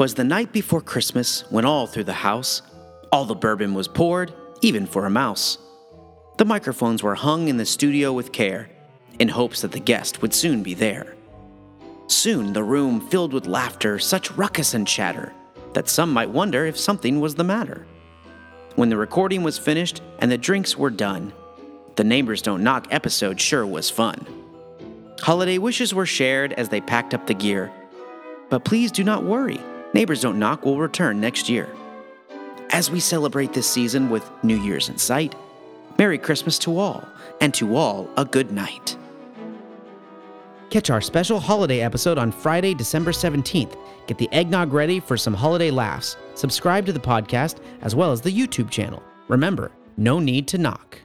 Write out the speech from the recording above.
'Twas the night before Christmas when all through the house all the bourbon was poured, even for a mouse. The microphones were hung in the studio with care, in hopes that the guest would soon be there. Soon the room filled with laughter, such ruckus and chatter, that some might wonder if something was the matter. When the recording was finished and the drinks were done, the Neighbors Don't Knock episode sure was fun. Holiday wishes were shared as they packed up the gear. But please do not worry, Neighbors Don't Knock will return next year. As we celebrate this season with New Year's in sight, Merry Christmas to all, and to all a good night. Catch our special holiday episode on Friday, December 17th. Get the eggnog ready for some holiday laughs. Subscribe to the podcast as well as the YouTube channel. Remember, no need to knock.